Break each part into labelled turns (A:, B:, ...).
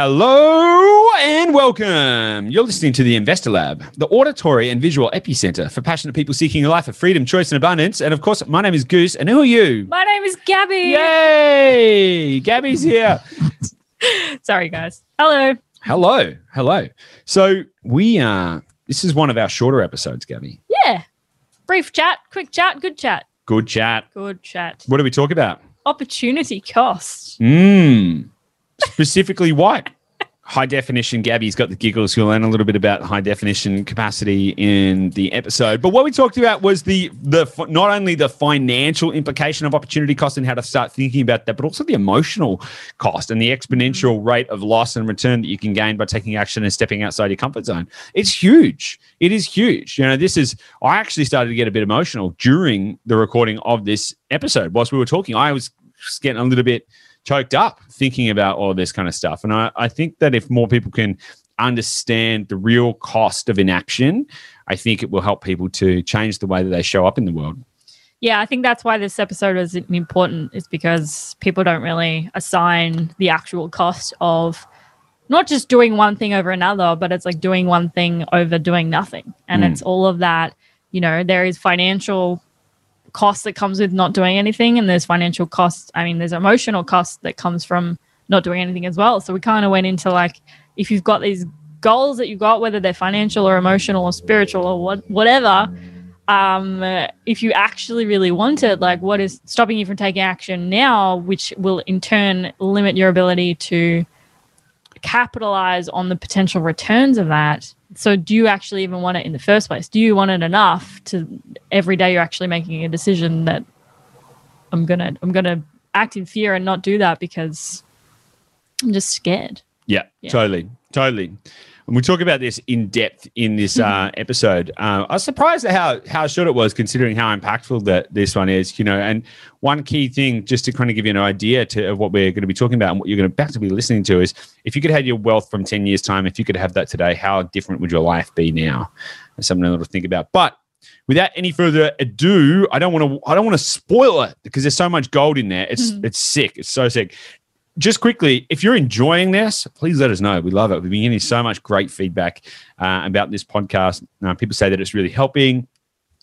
A: Hello and welcome. You're listening to the Investor Lab, the auditory and visual epicenter for passionate people seeking a life of freedom, choice, and abundance. And of course, my name is Goose. And who are you?
B: My name is Gabby.
A: Yay! Gabby's here.
B: Sorry, guys. Hello.
A: Hello. Hello. So we are, this is one of our shorter episodes, Gabby.
B: Yeah. Brief chat, quick chat, good chat.
A: Good chat.
B: Good chat.
A: What do we talk about?
B: Opportunity cost.
A: Mmm. Specifically, what? High definition. Gabby's got the giggles. You'll learn a little bit about high definition capacity in the episode. But what we talked about was the the not only the financial implication of opportunity cost and how to start thinking about that, but also the emotional cost and the exponential rate of loss and return that you can gain by taking action and stepping outside your comfort zone. It's huge. It is huge. You know, this is. I actually started to get a bit emotional during the recording of this episode. Whilst we were talking, I was getting a little bit choked up thinking about all this kind of stuff. And I, I think that if more people can understand the real cost of inaction, I think it will help people to change the way that they show up in the world.
B: Yeah, I think that's why this episode is important, is because people don't really assign the actual cost of not just doing one thing over another, but it's like doing one thing over doing nothing. And mm. it's all of that, you know, there is financial cost that comes with not doing anything and there's financial costs i mean there's emotional cost that comes from not doing anything as well. So we kind of went into like if you've got these goals that you've got whether they're financial or emotional or spiritual or what, whatever um, if you actually really want it like what is stopping you from taking action now which will in turn limit your ability to capitalize on the potential returns of that so do you actually even want it in the first place? Do you want it enough to every day you're actually making a decision that i'm gonna i'm gonna act in fear and not do that because i'm just scared?
A: Yeah, yeah. totally totally and we talk about this in depth in this uh, episode. Uh, I was surprised at how how short it was, considering how impactful that this one is. You know, and one key thing, just to kind of give you an idea to of what we're going to be talking about and what you're going to back to be listening to, is if you could have your wealth from ten years time, if you could have that today, how different would your life be now? That's something to think about. But without any further ado, I don't want to I don't want to spoil it because there's so much gold in there. It's mm-hmm. it's sick. It's so sick just quickly, if you're enjoying this, please let us know. We love it. We've been getting so much great feedback uh, about this podcast. Uh, people say that it's really helping,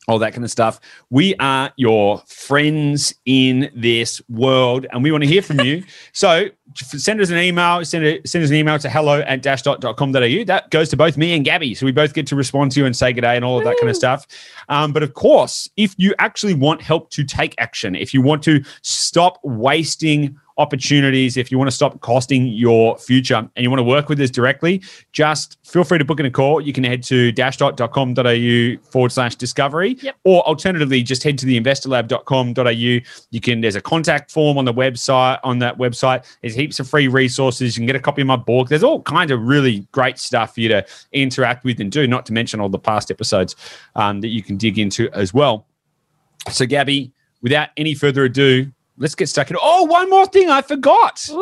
A: all that kind of stuff. We are your friends in this world, and we want to hear from you. so send us an email. Send, a, send us an email to hello at dashdot.com.au. That goes to both me and Gabby. So we both get to respond to you and say good day and all of that kind of stuff. Um, but of course, if you actually want help to take action, if you want to stop wasting opportunities, if you want to stop costing your future and you want to work with us directly, just feel free to book in a call. You can head to dashdot.com.au forward slash discovery,
B: yep.
A: or alternatively, just head to the investorlab.com.au. You can, there's a contact form on the website, on that website. There's heaps of free resources. You can get a copy of my book. There's all kinds of really great stuff for you to interact with and do, not to mention all the past episodes um, that you can dig into as well. So, Gabby, without any further ado, let's get stuck in. Oh, one more thing I forgot.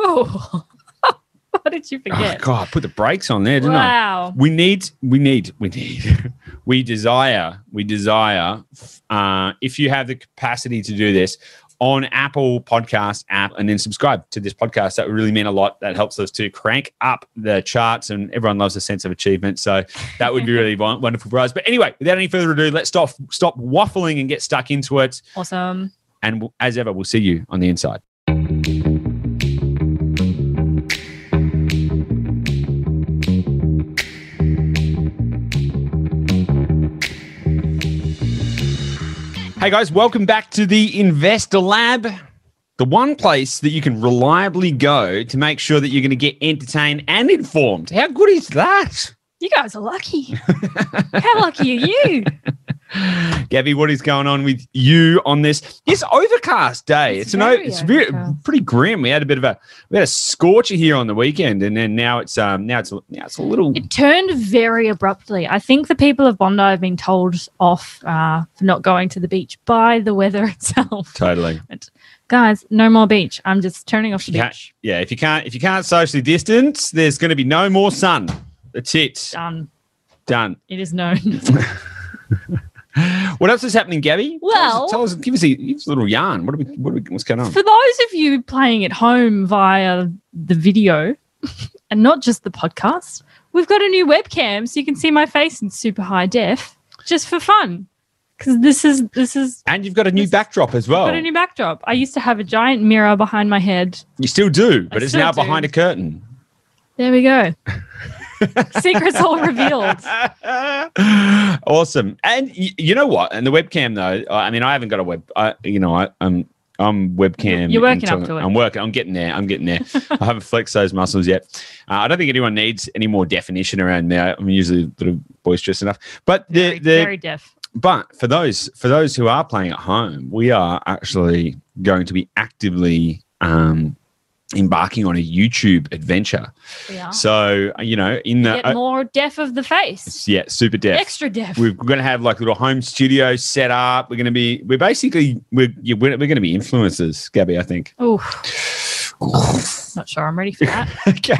B: what did you forget?
A: Oh, God, put the brakes on there, didn't
B: wow.
A: I? Wow. We need, we need, we need, we desire, we desire. Uh, if you have the capacity to do this on Apple Podcast app, and then subscribe to this podcast, that would really mean a lot. That helps us to crank up the charts, and everyone loves a sense of achievement. So that would be really wonderful for us. But anyway, without any further ado, let's stop stop waffling and get stuck into it.
B: Awesome.
A: And as ever, we'll see you on the inside. Hey guys, welcome back to the Investor Lab, the one place that you can reliably go to make sure that you're going to get entertained and informed. How good is that?
B: You guys are lucky. How lucky are you?
A: Gabby, what is going on with you on this? It's overcast day. It's, it's an it's very, pretty grim. We had a bit of a we had a scorcher here on the weekend, and then now it's um now it's now it's a little.
B: It turned very abruptly. I think the people of Bondi have been told off uh, for not going to the beach by the weather itself.
A: Totally.
B: But, guys, no more beach. I'm just turning off the beach.
A: Yeah, if you can't if you can't socially distance, there's going to be no more sun. That's it.
B: Done.
A: Done.
B: It is known.
A: what else is happening, Gabby?
B: Well,
A: tell us, tell us give us a, give us a little yarn. What are we, what are we, what's going on?
B: For those of you playing at home via the video, and not just the podcast, we've got a new webcam so you can see my face in super high def just for fun. Because this is this is
A: And you've got a new backdrop as well.
B: got a new backdrop. I used to have a giant mirror behind my head.
A: you still do, but
B: I
A: it's now
B: do.
A: behind a curtain.
B: There we go. Secrets all revealed.
A: awesome. And y- you know what? And the webcam though, I mean, I haven't got a web. I, you know, I, I'm I'm webcam.
B: You're working up to it.
A: I'm working. I'm getting there. I'm getting there. I haven't flexed those muscles yet. Uh, I don't think anyone needs any more definition around there. I'm usually a little boisterous enough. But the
B: Very,
A: the
B: very deaf.
A: but for those for those who are playing at home, we are actually going to be actively um, embarking on a YouTube adventure. So you know, in the
B: Get
A: uh,
B: more deaf of the face.
A: yeah, super deaf.
B: Extra deaf.
A: We're going to have like little home studio set up. We're going to be, we're basically, we're, we're, we're going to be influencers, Gabby, I think.
B: Oh, not sure I'm ready for that.
A: okay.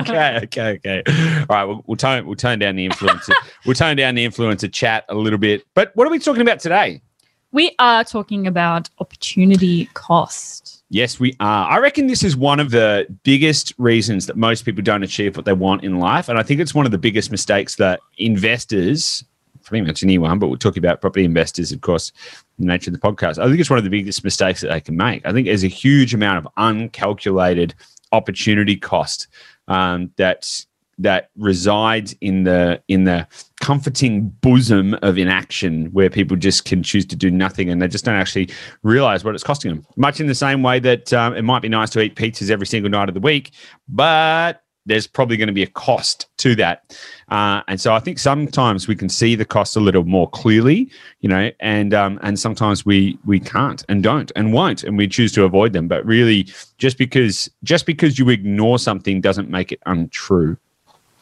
A: okay. Okay. Okay. All right. We'll, we'll tone, we'll tone down the influencer. we'll tone down the influencer chat a little bit. But what are we talking about today?
B: We are talking about opportunity cost.
A: Yes, we are. I reckon this is one of the biggest reasons that most people don't achieve what they want in life. And I think it's one of the biggest mistakes that investors, pretty much anyone, but we'll talk about property investors, of course, the nature of the podcast. I think it's one of the biggest mistakes that they can make. I think there's a huge amount of uncalculated opportunity cost um, that that resides in the in the comforting bosom of inaction where people just can choose to do nothing and they just don't actually realize what it's costing them. Much in the same way that um, it might be nice to eat pizzas every single night of the week but there's probably going to be a cost to that. Uh, and so i think sometimes we can see the cost a little more clearly you know and um, and sometimes we we can't and don't and won't and we choose to avoid them. But really just because just because you ignore something doesn't make it untrue.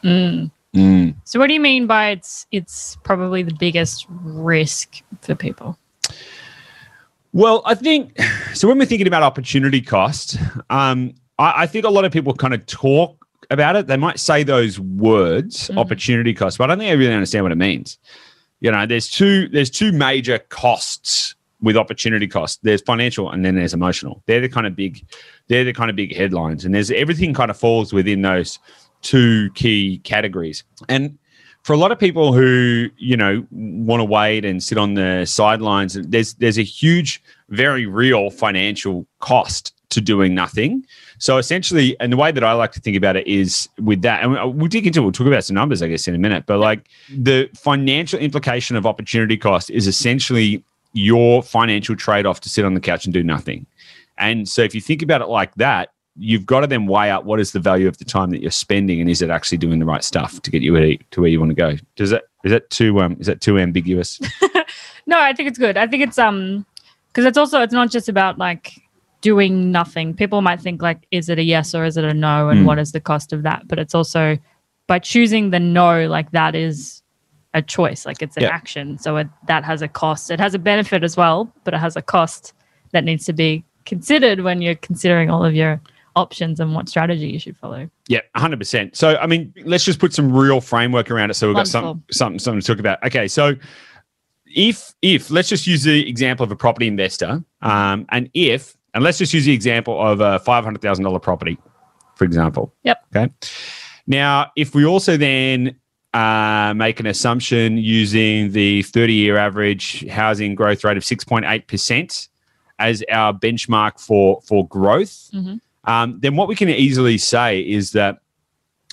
B: Mm.
A: Mm.
B: So, what do you mean by it's it's probably the biggest risk for people?
A: Well, I think so. When we're thinking about opportunity cost, um, I, I think a lot of people kind of talk about it. They might say those words,
B: Mhm.
A: opportunity cost, but I don't think they really understand what it means. You know, there's two there's two major costs with opportunity cost. There's financial and then there's emotional. They're the kind of big, they're the kind of big headlines, and there's everything kind of falls within those two key categories. And for a lot of people who you know want to wait and sit on the sidelines, there's there's a huge, very real financial cost to doing nothing. So essentially, and the way that I like to think about it is with that, and we'll dig into, we'll talk about some numbers, I guess, in a minute. But like the financial implication of opportunity cost is essentially your financial trade off to sit on the couch and do nothing. And so if you think about it like that, you've got to then weigh up what is the value of the time that you're spending and is it actually doing the right stuff to get you to where you want to go. Does that is that too um is that too ambiguous?
B: No, I think it's good. I think it's um because it's also it's not just about like doing nothing. People might think like, is it a yes or is it a no, and
A: Mm.
B: what is the cost of that? But it's also by choosing the no, like that is a choice. Like it's an
A: Yeah.
B: action, so it, that has a cost. It has a benefit as well, but it has a cost that needs to be considered when you're considering all of your options and what strategy you should follow.
A: Yeah, hundred percent. So, I mean, let's just put some real framework around it. So we've got some, something, something to talk about. Okay, so if if let's just use the example of a property investor, um, and if and let's just use the example of a five hundred thousand dollar property, for example.
B: Yep.
A: Okay. Now, if we also then uh, make an assumption using the thirty year average housing growth rate of six point eight percent as our benchmark for for growth
B: Mhm.
A: Um, then what we can easily say is that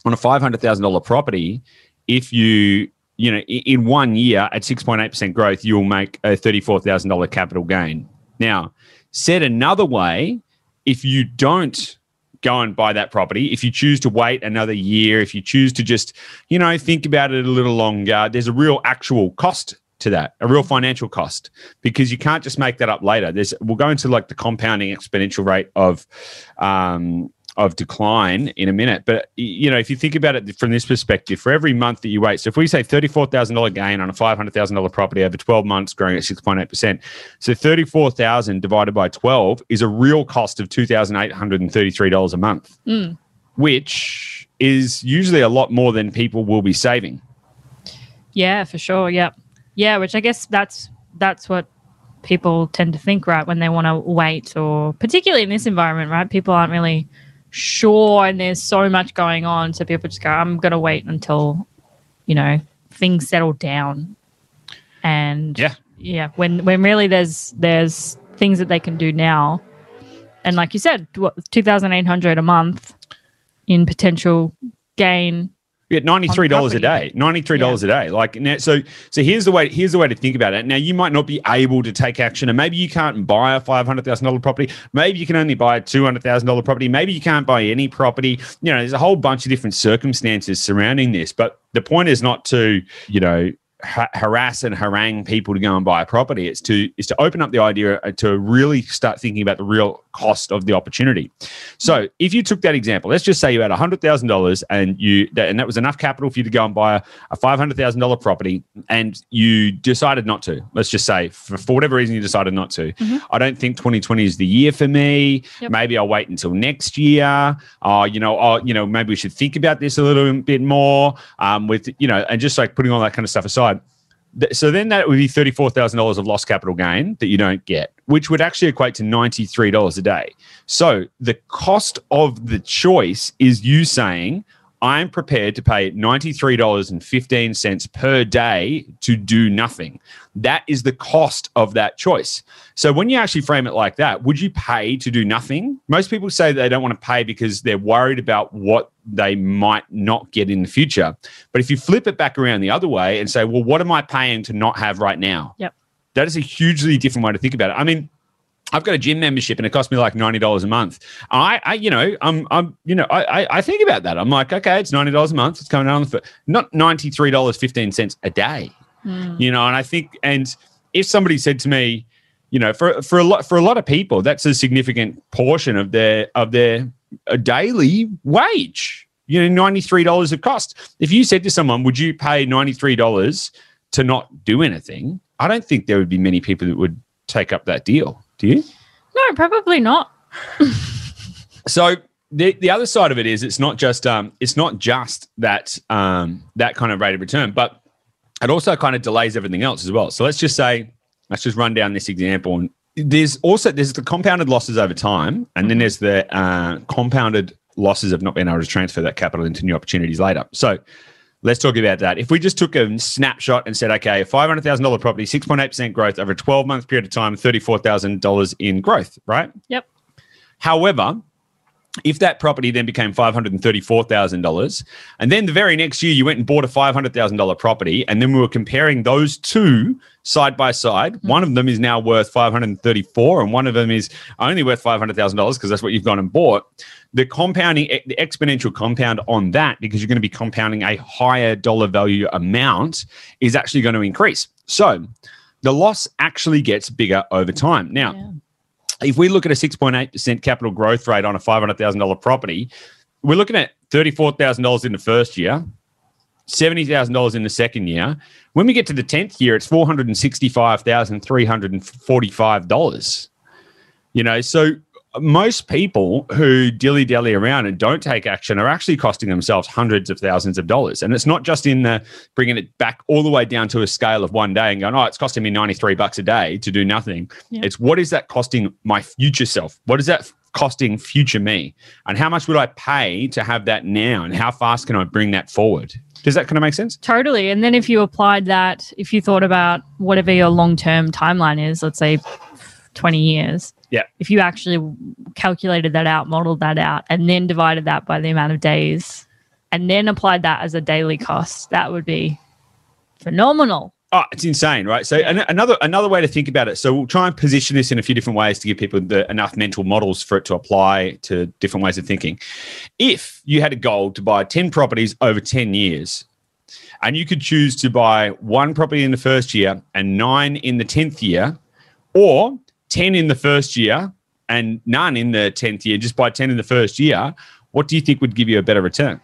A: on a five hundred thousand dollar property, if you you know in one year at six point eight percent growth, you'll make a thirty four thousand dollar capital gain. Now, said another way, if you don't go and buy that property, if you choose to wait another year, if you choose to just you know think about it a little longer, there's a real actual cost to that, a real financial cost because you can't just make that up later. There's we'll go into like the compounding exponential rate of um, of decline in a minute. But you know, if you think about it from this perspective, for every month that you wait, so if we say thirty four thousand dollar gain on a five hundred thousand dollar property over twelve months, growing at six point eight percent, so thirty four thousand divided by twelve is a real cost of two thousand eight hundred and thirty three dollars a month,
B: Mm.
A: which is usually a lot more than people will be saving.
B: Yeah, for sure. Yeah. Yeah, which I guess that's that's what people tend to think, right, when they want to wait or particularly in this environment, right? People aren't really sure and there's so much going on. So people just go, I'm going to wait until, you know, things settle down. And
A: Yeah.
B: yeah, when, when really there's, there's things that they can do now. And like you said, what, 2,800 a month in potential gain.
A: Yeah, ninety three dollars a day. Ninety three dollars a day. Like now, so so here's the way. Here's the way to think about it. Now you might not be able to take action, and maybe you can't buy a five hundred thousand dollar property. Maybe you can only buy a two hundred thousand dollar property. Maybe you can't buy any property. You know, there's a whole bunch of different circumstances surrounding this. But the point is not to you know ha- harass and harangue people to go and buy a property. It's to is to open up the idea uh, to really start thinking about the real cost of the opportunity. So if you took that example, let's just say you had hundred thousand dollars and you that, and that was enough capital for you to go and buy a, a five hundred thousand dollar property, and you decided not to. Let's just say for, for whatever reason you decided not to. I don't think twenty twenty is the year for me.
B: Yep.
A: Maybe I'll wait until next year. Uh, you know, oh, you know, maybe we should think about this a little bit more. Um, with you know, and just like putting all that kind of stuff aside. So then that would be thirty-four thousand dollars of lost capital gain that you don't get, which would actually equate to ninety-three dollars a day. So the cost of the choice is you saying, "I'm prepared to pay ninety-three dollars and fifteen cents per day to do nothing." That is the cost of that choice. So when you actually frame it like that, would you pay to do nothing? Most people say they don't want to pay because they're worried about what they might not get in the future. But if you flip it back around the other way and say, well, what am I paying to not have right now?
B: Yep.
A: That is a hugely different way to think about it. I mean, I've got a gym membership and it costs me like ninety dollars a month. I, I, you know, I'm, I'm, you know, I, I, I think about that. I'm like, okay, it's ninety dollars a month. It's coming down on the foot. Not ninety three dollars fifteen cents a day. Hmm. You know, and I think, and if somebody said to me, you know, for for a lot for a lot of people, that's a significant portion of their of their a daily wage. You know, ninety three dollars of cost. If you said to someone, "Would you pay ninety three dollars to not do anything?" I don't think there would be many people that would take up that deal. Do you?
B: No, probably not.
A: So the the other side of it is it's not just um it's not just that um that kind of rate of return, but it also kind of delays everything else as well. So let's just say let's just run down this example. And there's also there's the compounded losses over time, and then there's the uh, compounded losses of not being able to transfer that capital into new opportunities later. So let's talk about that. If we just took a snapshot and said, okay, five hundred thousand dollar property, six point eight percent growth over a twelve month period of time, thirty four thousand dollars in growth, right?
B: Yep.
A: However, if that property then became $534,000, and then the very next year you went and bought a $500,000 property, and then we were comparing those two side by side, mm-hmm. one of them is now worth 534 and one of them is only worth $500,000 because that's what you've gone and bought. The compounding, e, the exponential compound on that, because you're going to be compounding a higher dollar value amount, is actually going to increase. So the loss actually gets bigger over time. Now,
B: Yeah.
A: If we look at a 6.8% capital growth rate on a $500,000 property, we're looking at $34,000 in the first year, $70,000 in the second year. When we get to the 10th year, it's $465,345. You know, so most people who dilly dally around and don't take action are actually costing themselves hundreds of thousands of dollars. And it's not just in the bringing it back all the way down to a scale of one day and going, oh, it's costing me 93 bucks a day to do nothing.
B: Yeah.
A: It's what is that costing my future self? What is that costing future me? And how much would I pay to have that now? And how fast can I bring that forward? Does that kind of make sense?
B: Totally. And then if you applied that, if you thought about whatever your long term timeline is, let's say 20 years.
A: Yeah.
B: If you actually calculated that out, modeled that out, and then divided that by the amount of days, and then applied that as a daily cost, that would be phenomenal.
A: Oh, it's insane, right? So an- another another way to think about it. So we'll try and position this in a few different ways to give people the, enough mental models for it to apply to different ways of thinking. If you had a goal to buy ten properties over ten years, and you could choose to buy one property in the first year and nine in the tenth year, or ten in the first year and none in the tenth year, just buy ten in the first year, what do you think would give you a better return?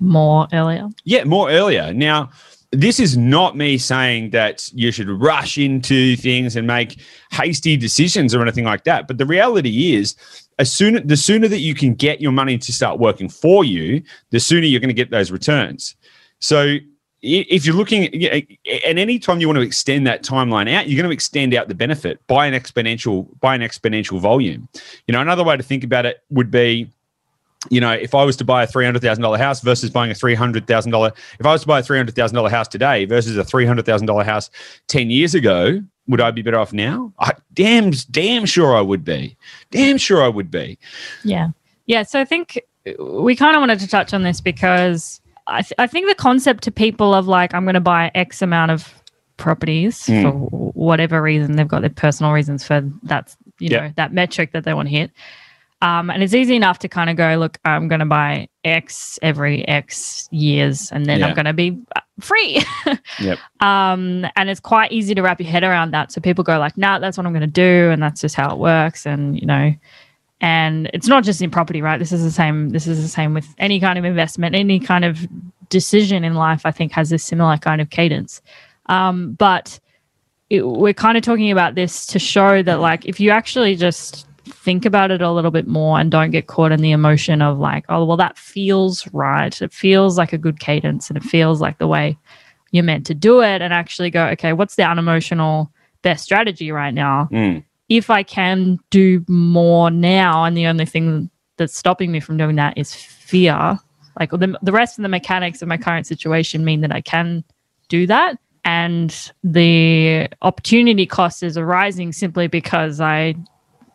B: More earlier.
A: Yeah, more earlier. Now, this is not me saying that you should rush into things and make hasty decisions or anything like that. But the reality is, as soon the sooner that you can get your money to start working for you, the sooner you're going to get those returns. So if you're looking and any time you want to extend that timeline out, you're going to extend out the benefit by an exponential by an exponential volume. You know, another way to think about it would be you know, if I was to buy a three hundred thousand dollar house versus buying a three hundred thousand dollar, if I was to buy a three hundred thousand dollar house today versus a three hundred thousand dollar house ten years ago, would I be better off now? I, damn, damn sure I would be. Damn sure I would be.
B: Yeah, yeah. So I think we kind of wanted to touch on this because I, th- I think the concept to people of like I'm going to buy X amount of properties
A: Mm.
B: for whatever reason they've got their personal reasons for that's you know that metric that they want to hit. Um, and it's easy enough to kind of go, look, I'm going to buy X every X years, and then
A: Yeah.
B: I'm going to be uh, free.
A: Yep.
B: Um, and it's quite easy to wrap your head around that. So people go like, nah, that's what I'm going to do, and that's just how it works. And you know, and it's not just in property, right? This is the same. This is the same with any kind of investment, any kind of decision in life. I think has this similar kind of cadence. Um, but it, we're kind of talking about this to show that, like, if you actually just think about it a little bit more and don't get caught in the emotion of like, oh, well, that feels right. It feels like a good cadence, and it feels like the way you're meant to do it, and actually go, okay, what's the unemotional best strategy right now?
A: Mm.
B: If I can do more now, and the only thing that's stopping me from doing that is fear, like the, the rest of the mechanics of my current situation mean that I can do that. And the opportunity cost is arising simply because I,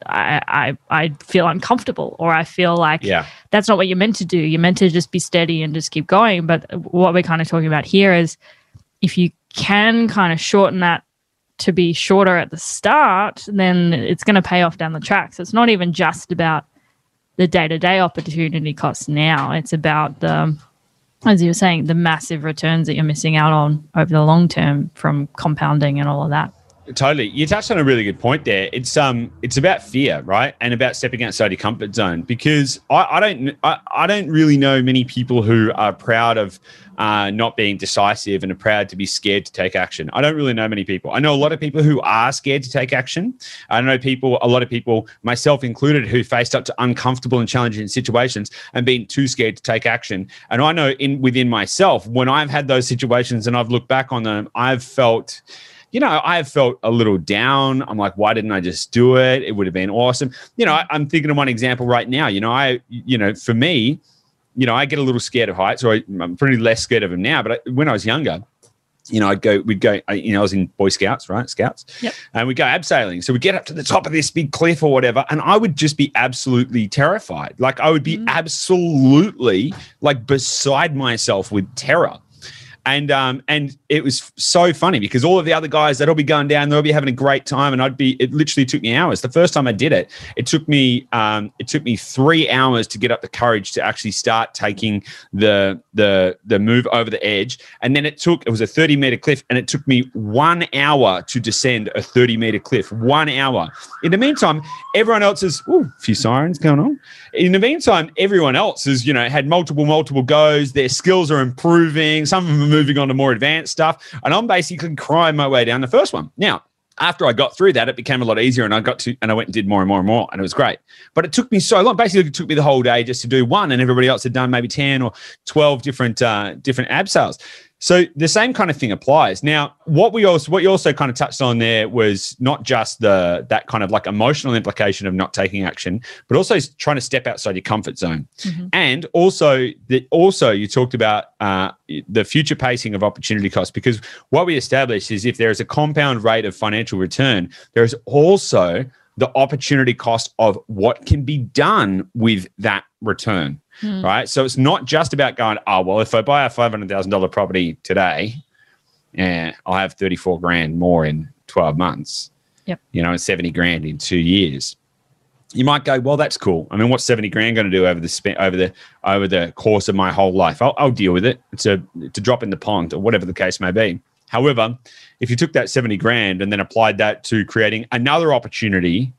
B: I, I, I feel uncomfortable or I feel like
A: Yeah.
B: that's not what you're meant to do. You're meant to just be steady and just keep going. But what we're kind of talking about here is if you can kind of shorten that to be shorter at the start, then it's going to pay off down the track. So it's not even just about the day to day opportunity costs now. It's about the, as you were saying, the massive returns that you're missing out on over the long term from compounding and all of that.
A: Totally. You touched on a really good point there. It's um it's about fear, right? And about stepping outside your comfort zone. Because I, I don't I, I don't really know many people who are proud of uh, not being decisive and are proud to be scared to take action. I don't really know many people. I know a lot of people who are scared to take action. I know people, a lot of people, myself included, who faced up to uncomfortable and challenging situations and been too scared to take action. And I know in within myself, when I've had those situations and I've looked back on them, I've felt you know, I've felt a little down. I'm like, why didn't I just do it? It would have been awesome. You know, I, I'm thinking of one example right now. You know, I, you know, for me, you know, I get a little scared of heights, or I, I'm pretty less scared of them now. But I, when I was younger, you know, I'd go, we'd go, I, you know, I was in Boy Scouts, right? Scouts.
B: Yep.
A: And we'd go abseiling. So we'd get up to the top of this big cliff or whatever. And I would just be absolutely terrified. Like I would be mm. absolutely like beside myself with terror. And um and it was so funny because all of the other guys that'll be going down, they'll be having a great time, and I'd be. It literally took me hours. The first time I did it, it took me um it took me three hours to get up the courage to actually start taking the the the move over the edge, and then it took it was a thirty meter cliff, and it took me one hour to descend a thirty meter cliff. One hour. In the meantime, everyone else is ooh, a few sirens going on. In the meantime, everyone else has you know had multiple multiple goes. Their skills are improving. Some of them moving on to more advanced stuff, and I'm basically crying my way down the first one. Now, after I got through that, it became a lot easier, and I got to and I went and did more and more and more, and it was great. But it took me so long. Basically, it took me the whole day just to do one, and everybody else had done maybe ten or twelve different uh, different abseils. So the same kind of thing applies. Now, what we also what you also kind of touched on there was not just the that kind of like emotional implication of not taking action, but also trying to step outside your comfort zone,
B: Mhm.
A: and also the also you talked about uh, the future pacing of opportunity cost because what we established is if there is a compound rate of financial return, there is also the opportunity cost of what can be done with that return
B: Hmm.
A: right? So it's not just about going, oh, well, if I buy a $500,000 property today, yeah, I'll have 34 grand more in 12 months,
B: Yep.
A: you know, and 70 grand in two years. You might go, well, that's cool. I mean, what's 70 grand going to do over the spe- over the over the course of my whole life? I'll, I'll deal with it. It's a it's a drop in the pond or whatever the case may be. However, if you took that 70 grand and then applied that to creating another opportunity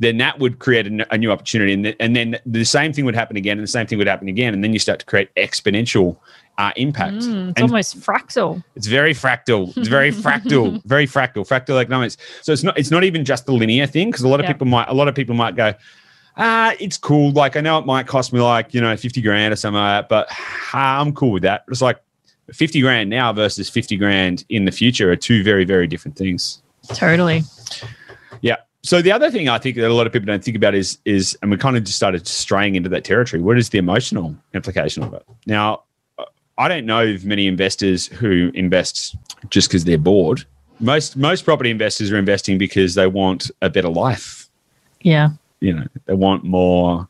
A: then that would create a, new opportunity. And, th- and then the same thing would happen again, and the same thing would happen again. And then you start to create exponential uh, impact.
B: Mm, it's
A: And-
B: almost fractal.
A: It's very fractal. It's very fractal, very fractal, fractal economics. So it's not it's not even just the linear thing because a lot of
B: Yeah.
A: people might a lot of people might go, ah, it's cool. Like I know it might cost me like you know fifty grand or something like that, but ah, I'm cool with that. It's like fifty grand now versus fifty grand in the future are two very very different things.
B: Totally.
A: So the other thing I think that a lot of people don't think about is is, and we kind of just started straying into that territory. What is the emotional implication of it? Now, I don't know of many investors who invest just because they're bored. Most most property investors are investing because they want a better life.
B: Yeah.
A: You know, they want more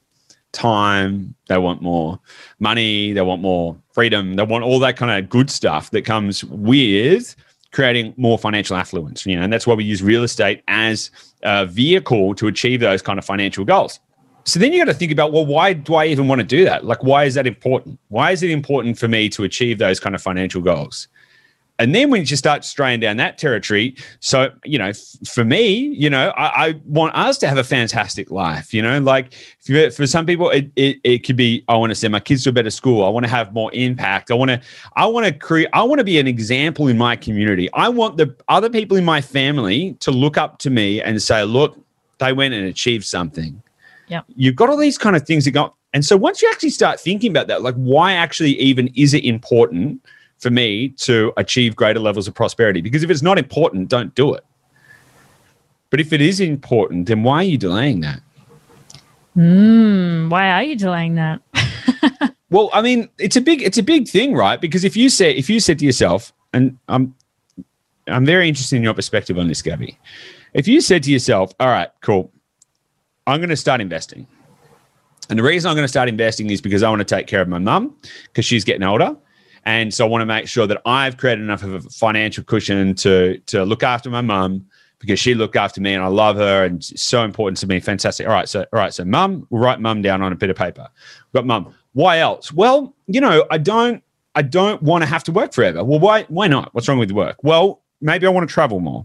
A: time, they want more money, they want more freedom, they want all that kind of good stuff that comes with creating more financial affluence. You know, and that's why we use real estate as a vehicle to achieve those kind of financial goals. So then you got to think about, well, why do I even want to do that? Like, why is that important? Why is it important for me to achieve those kind of financial goals? And then when you start straying down that territory, so you know, f- for me, you know, I, I, want us to have a fantastic life. You know, like for, for some people, it, it it could be I want to send my kids to a better school. I want to have more impact. I want to I want to create. I want to be an example in my community. I want the other people in my family to look up to me and say, look, they went and achieved something.
B: Yeah,
A: you've got all these kind of things that go. And so once you actually start thinking about that, like why actually even is it important? For me to achieve greater levels of prosperity. Because if it's not important, don't do it. But if it is important, then why are you delaying that?
B: Mm, why are you delaying that?
A: well, I mean, it's a big it's a big thing, right? Because if you say if you said to yourself, and I'm I'm very interested in your perspective on this, Gabby. If you said to yourself, all right, cool, I'm going to start investing. And the reason I'm going to start investing is because I want to take care of my mum because she's getting older and so I want to make sure that I've created enough of a financial cushion to to look after my mum because she looked after me and I love her and it's so important to me. Fantastic. All right. So, all right. So, mum, we'll write mum down on a bit of paper. We've got mum. Why else? Well, you know, I don't, I don't want to have to work forever. Well, why, why not? What's wrong with work? Well, maybe I want to travel more.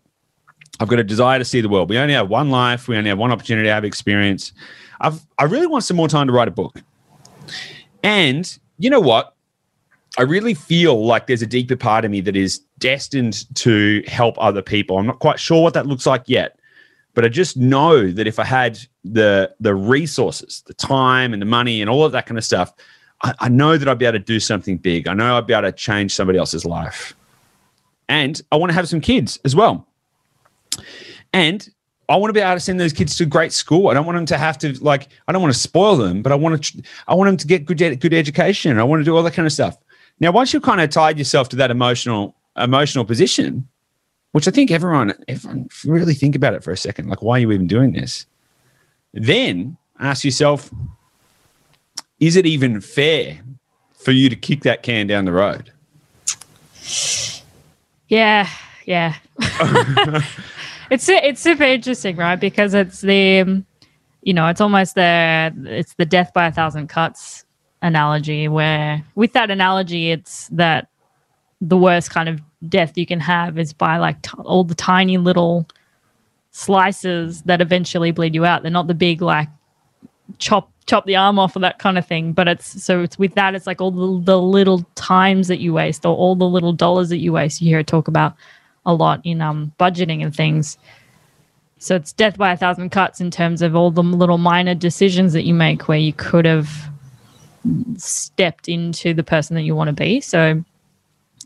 A: I've got a desire to see the world. We only have one life. We only have one opportunity to have experience. I've, I really want some more time to write a book. And you know what? I really feel like there's a deeper part of me that is destined to help other people. I'm not quite sure what that looks like yet, but I just know that if I had the the resources, the time and the money and all of that kind of stuff, I, I know that I'd be able to do something big. I know I'd be able to change somebody else's life. And I want to have some kids as well. And I want to be able to send those kids to great school. I don't want them to have to like. I don't want to spoil them, but I want to. I want them to get good good education. I want to do all that kind of stuff. Now, once you've kind of tied yourself to that emotional emotional position, which I think everyone everyone really think about it for a second, like why are you even doing this? Then ask yourself, is it even fair for you to kick that can down the road?
B: Yeah, yeah. it's it's super interesting, right? Because it's the you know, it's almost the it's the death by a thousand cuts analogy where with that analogy it's that the worst kind of death you can have is by like t- all the tiny little slices that eventually bleed you out. They're not the big like chop chop the arm off or that kind of thing but it's so it's with that it's like all the, the little times that you waste or all the little dollars that you waste. You hear it talk about a lot in um budgeting and things. So it's death by a thousand cuts in terms of all the little minor decisions that you make where you could have stepped into the person that you want to be. So,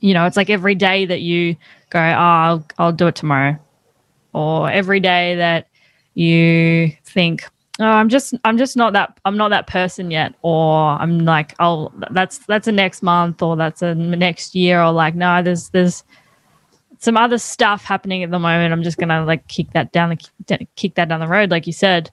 B: you know, it's like every day that you go, oh, I'll, I'll do it tomorrow. Or every day that you think, oh, I'm just, I'm just not that, I'm not that person yet. Or I'm like, oh, that's, that's a next month or that's a next year. Or like, no, there's, there's, some other stuff happening at the moment. I'm just gonna like kick that down the kick that down the road, like you said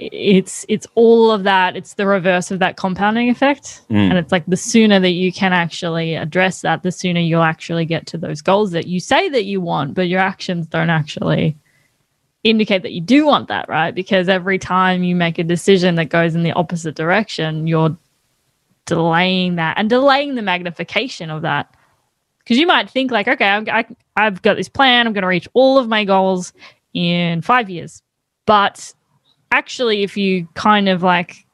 B: it's it's all of that it's the reverse of that compounding effect. Mm. and it's like the sooner that you can actually address that the sooner you'll actually get to those goals that you say that you want but your actions don't actually indicate that you do want that right? Because every time you make a decision that goes in the opposite direction you're delaying that and delaying the magnification of that. Because you might think like okay I'm, I, i've got this plan i'm going to reach all of my goals in five years but actually, if you kind of like,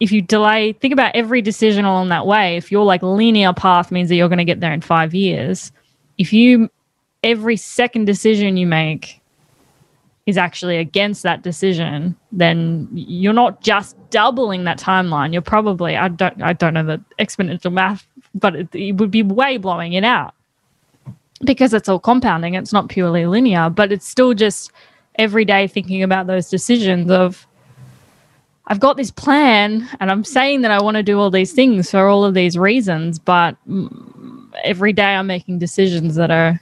B: if you delay, think about every decision along that way. If your like linear path means that you're going to get there in five years, if you, every second decision you make is actually against that decision, then you're not just doubling that timeline. You're probably, I don't, I don't know the exponential math, but it, it would be way blowing it out because it's all compounding. It's not purely linear, but it's still just every day thinking about those decisions of I've got this plan and I'm saying that I want to do all these things for all of these reasons, but every day I'm making decisions that are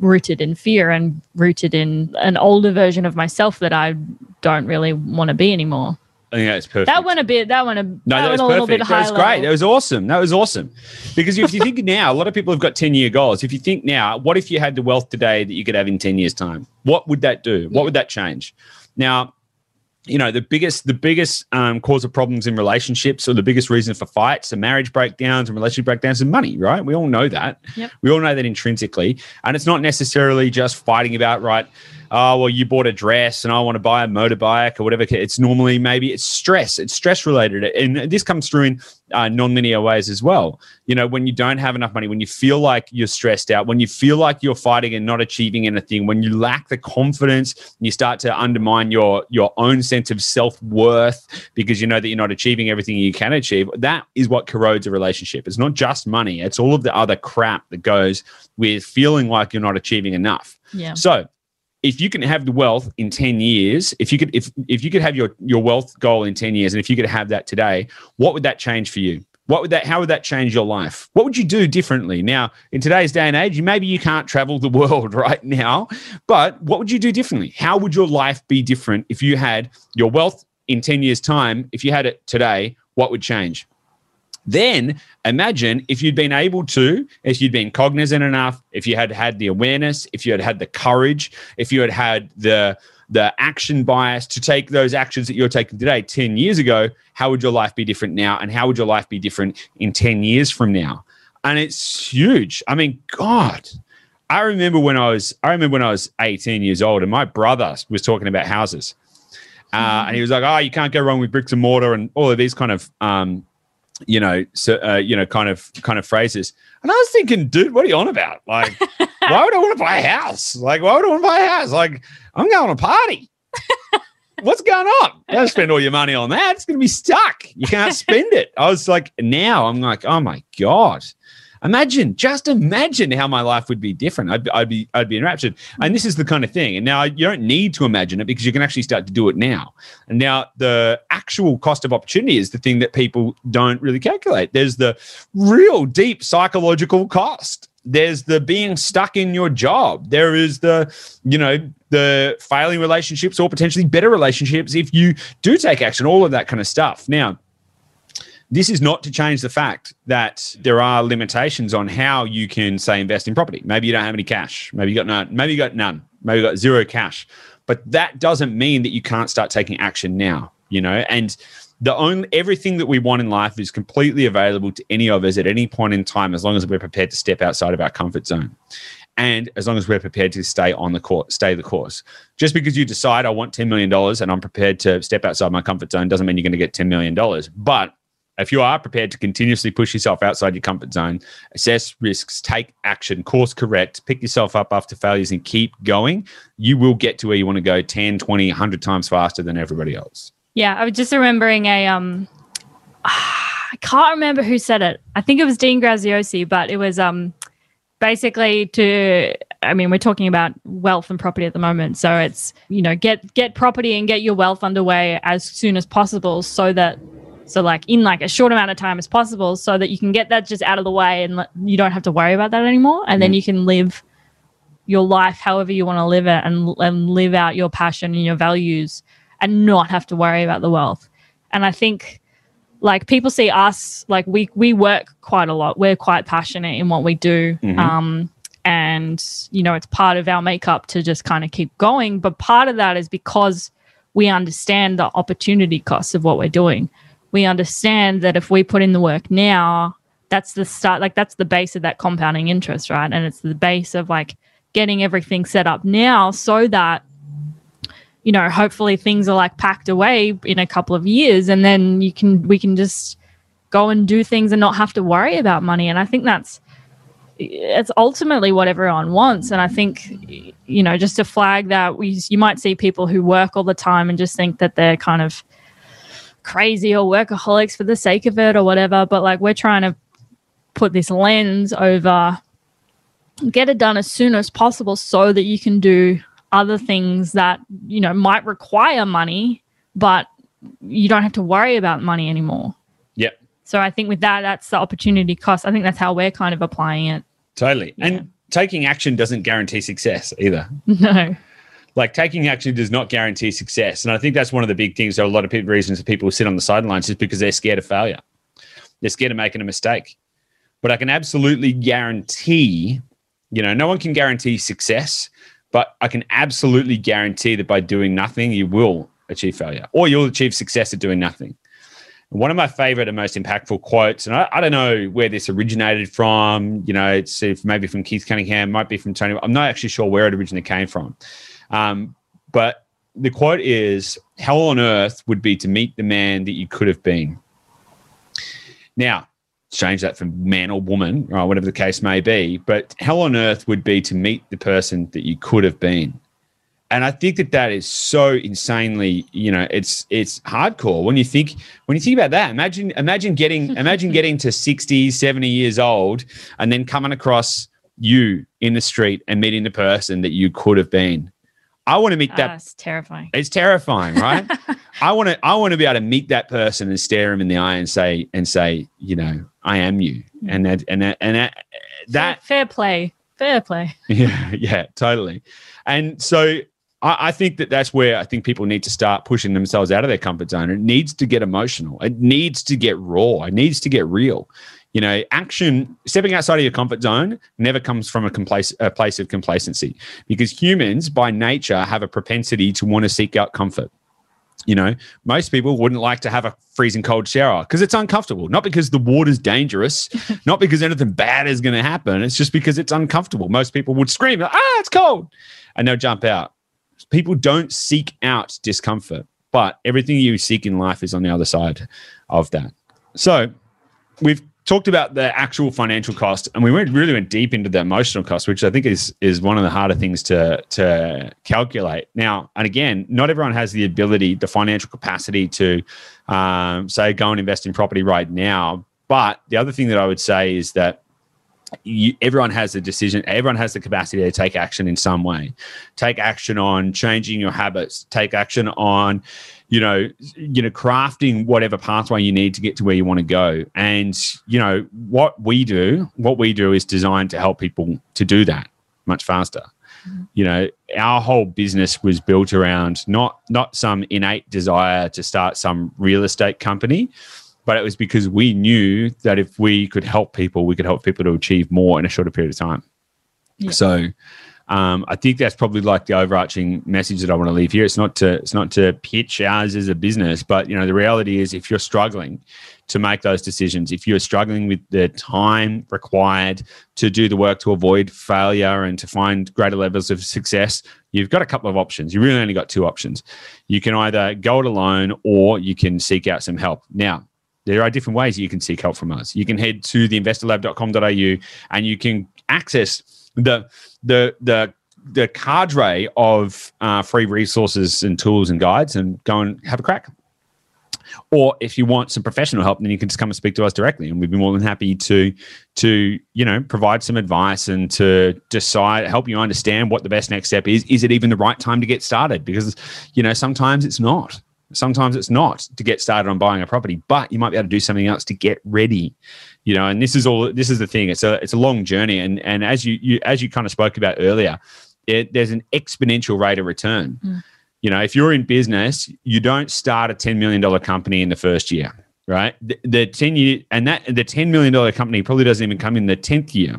B: rooted in fear and rooted in an older version of myself that I don't really want to be anymore.
A: I think that's perfect.
B: That went a bit. That went a.
A: No,
B: that,
A: that, was
B: a little
A: perfect.
B: bit
A: That was great.
B: level.
A: That was awesome. That was awesome. Because if you think now, a lot of people have got 10 year goals. If you think now, what if you had the wealth today that you could have in 10 years' time? What would that do? What would that change? Now, you know the biggest the biggest um, cause of problems in relationships or the biggest reason for fights and marriage breakdowns and relationship breakdowns is money right we all know that
B: Yep.
A: we all know that intrinsically and it's not necessarily just fighting about right oh well you bought a dress and i want to buy a motorbike or whatever. It's normally maybe it's stress it's stress related. And this comes through in uh, non-linear ways as well. You know when you don't have enough money when you feel like you're stressed out when you feel like you're fighting and not achieving anything when you lack the confidence you start to undermine your your own sense of self-worth because you know that you're not achieving everything you can achieve that is what corrodes a relationship. It's not just money it's all of the other crap that goes with feeling like you're not achieving enough.
B: Yeah.
A: so if you can have the wealth in 10 years, if you could if if you could have your your wealth goal in 10 years and if you could have that today, what would that change for you? What would that how would that change your life? What would you do differently? Now, in today's day and age, maybe you can't travel the world right now, but what would you do differently? How would your life be different if you had your wealth in 10 years time? If you had it today, what would change? Then imagine if you'd been able to, if you'd been cognizant enough, if you had had the awareness, if you had had the courage, if you had had the the action bias to take those actions that you're taking today 10 years ago, how would your life be different now? And how would your life be different in 10 years from now? And it's huge. I mean, God, I remember when I was I remember when I was 18 years old and my brother was talking about houses. Uh, and he was like, "Oh, you can't go wrong with bricks and mortar and all of these kind of um, you know, so, uh, you know, kind of kind of phrases. And I was thinking, dude, what are you on about? Like, why would I want to buy a house? Like, why would I want to buy a house? Like, I'm going to party. What's going on? Don't spend all your money on that. It's going to be stuck. You can't spend it. I was like, now I'm like, oh my god. Imagine, just imagine how my life would be different. I'd, I'd be, I'd be enraptured. And this is the kind of thing. And now you don't need to imagine it because you can actually start to do it now. And now the actual cost of opportunity is the thing that people don't really calculate. There's the real deep psychological cost. There's the being stuck in your job. There is the, you know, the failing relationships or potentially better relationships if you do take action, all of that kind of stuff. Now, this is not to change the fact that there are limitations on how you can say invest in property. Maybe you don't have any cash. Maybe you got none. Maybe you got none. Maybe you got zero cash. But that doesn't mean that you can't start taking action now. You know, and the only everything that we want in life is completely available to any of us at any point in time, as long as we're prepared to step outside of our comfort zone. And as long as we're prepared to stay on the course, stay the course. Just because you decide I want $10 million and I'm prepared to step outside my comfort zone doesn't mean you're going to get $10 million. But if you are prepared to continuously push yourself outside your comfort zone, assess risks, take action, course correct, pick yourself up after failures and keep going, you will get to where you want to go 10, 20, 100 times faster than everybody else.
B: Yeah, I was just remembering a um I can't remember who said it. I think it was Dean Graziosi, but it was um basically to I mean, we're talking about wealth and property at the moment. So it's, you know, get get property and get your wealth underway as soon as possible so that so like in like a short amount of time as possible so that you can get that just out of the way and you don't have to worry about that anymore and then
A: Mm.
B: you can live your life however you want to live it and and live out your passion and your values and not have to worry about the wealth. And I think like people see us like we we work quite a lot. We're quite passionate in what we do.
A: Mhm.
B: Um and you know it's part of our makeup to just kind of keep going, but part of that is because we understand the opportunity costs of what we're doing. We understand that if we put in the work now, that's the start like that's the base of that compounding interest, right? And it's the base of like getting everything set up now so that you know hopefully things are like packed away in a couple of years and then you can we can just go and do things and not have to worry about money and i think that's it's ultimately what everyone wants and i think you know just to flag that we you might see people who work all the time and just think that they're kind of crazy or workaholics for the sake of it or whatever but like we're trying to put this lens over get it done as soon as possible so that you can do other things that you know might require money, but you don't have to worry about money anymore.
A: Yep.
B: So I think with that, that's the opportunity cost. I think that's how we're kind of applying it.
A: Totally.
B: Yeah.
A: And taking action doesn't guarantee success either.
B: No.
A: Like taking action does not guarantee success. And I think that's one of the big things. There are a lot of people, reasons that people sit on the sidelines is because they're scared of failure. They're scared of making a mistake. But I can absolutely guarantee, you know, no one can guarantee success, but I can absolutely guarantee that by doing nothing, you will achieve failure or you'll achieve success at doing nothing. One of my favorite and most impactful quotes, and I, I don't know where this originated from, you know, it's maybe from Keith Cunningham, might be from Tony. I'm not actually sure where it originally came from. Um, but the quote is Hell on earth would be to meet the man that you could have been. Now, change that from man or woman, or whatever the case may be. But hell on earth would be to meet the person that you could have been. And I think that that is so insanely, you know, it's it's hardcore when you think when you think about that. Imagine imagine getting imagine getting to 60, 70 years old and then coming across you in the street and meeting the person that you could have been. I want to meet that ah,
B: That's terrifying.
A: it's terrifying, right? I want to I want to be able to meet that person and stare him in the eye and say and say, you know, I am you. Hmm. And that and that and that, that
B: fair, fair play. Fair play.
A: yeah, yeah, totally. And so I, I think that that's where I think people need to start pushing themselves out of their comfort zone. It needs to get emotional. It needs to get raw. It needs to get real. You know, action, stepping outside of your comfort zone never comes from a, complac- a place of complacency because humans by nature have a propensity to want to seek out comfort. You know, most people wouldn't like to have a freezing cold shower because it's uncomfortable, not because the water's dangerous, not because anything bad is going to happen. It's just because it's uncomfortable. Most people would scream, ah, it's cold, and they'll jump out. People don't seek out discomfort, but everything you seek in life is on the other side of that. So we've talked about the actual financial cost and we went really went deep into the emotional cost which i think is is one of the harder things to to calculate. Now and again not everyone has the ability the financial capacity to um, say go and invest in property right now. But the other thing that i would say is that you, everyone has a decision everyone has the capacity to take action in some way. Take action on changing your habits. Take action on you know you know crafting whatever pathway you need to get to where you want to go. And you know what we do what we do is designed to help people to do that much faster. Mm-hmm. You know our whole business was built around not not some innate desire to start some real estate company but it was because we knew that if we could help people we could help people to achieve more in a shorter period of time.
B: Yeah.
A: so um, I think that's probably like the overarching message that I want to leave here. It's not to it's not to pitch ours as a business, but you know the reality is if you're struggling to make those decisions, if you're struggling with the time required to do the work to avoid failure and to find greater levels of success, you've got a couple of options. You really only got two options. You can either go it alone or you can seek out some help. Now, there are different ways you can seek help from us. You can head to theinvestorlab.com.au and you can access the the the the cadre of uh, free resources and tools and guides and go and have a crack. Or if you want some professional help, then you can just come and speak to us directly, and we'd be more than happy to to you know provide some advice and to decide help you understand what the best next step is. Is it even the right time to get started? Because you know sometimes it's not. Sometimes it's not to get started on buying a property, but you might be able to do something else to get ready. You know, and this is all. This is the thing. It's a it's a long journey, and and as you, you as you kind of spoke about earlier, it, there's an exponential rate of return.
B: Mm.
A: You know, if you're in business, you don't start a ten million dollar company in the first year, right? The, the ten year and that the ten million dollar company probably doesn't even come in the tenth year.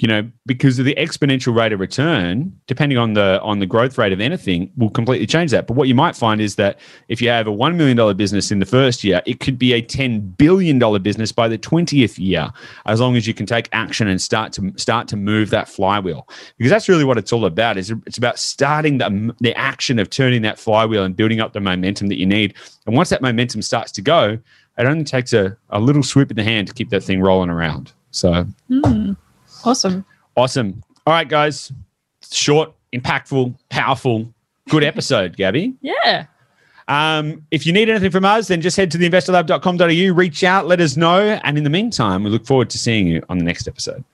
A: You know, because of the exponential rate of return, depending on the on the growth rate of anything, will completely change that. But what you might find is that if you have a one million dollar business in the first year, it could be a ten billion dollar business by the twentieth year, as long as you can take action and start to start to move that flywheel. Because that's really what it's all about. Is it's about starting the the action of turning that flywheel and building up the momentum that you need. And once that momentum starts to go, it only takes a, a little swoop in the hand to keep that thing rolling around. So
B: Hmm. Awesome.
A: Awesome. All right, guys. Short, impactful, powerful, good episode, Gabby.
B: Yeah.
A: Um, if you need anything from us, then just head to theinvestorlab.com.au, reach out, let us know. And in the meantime, we look forward to seeing you on the next episode.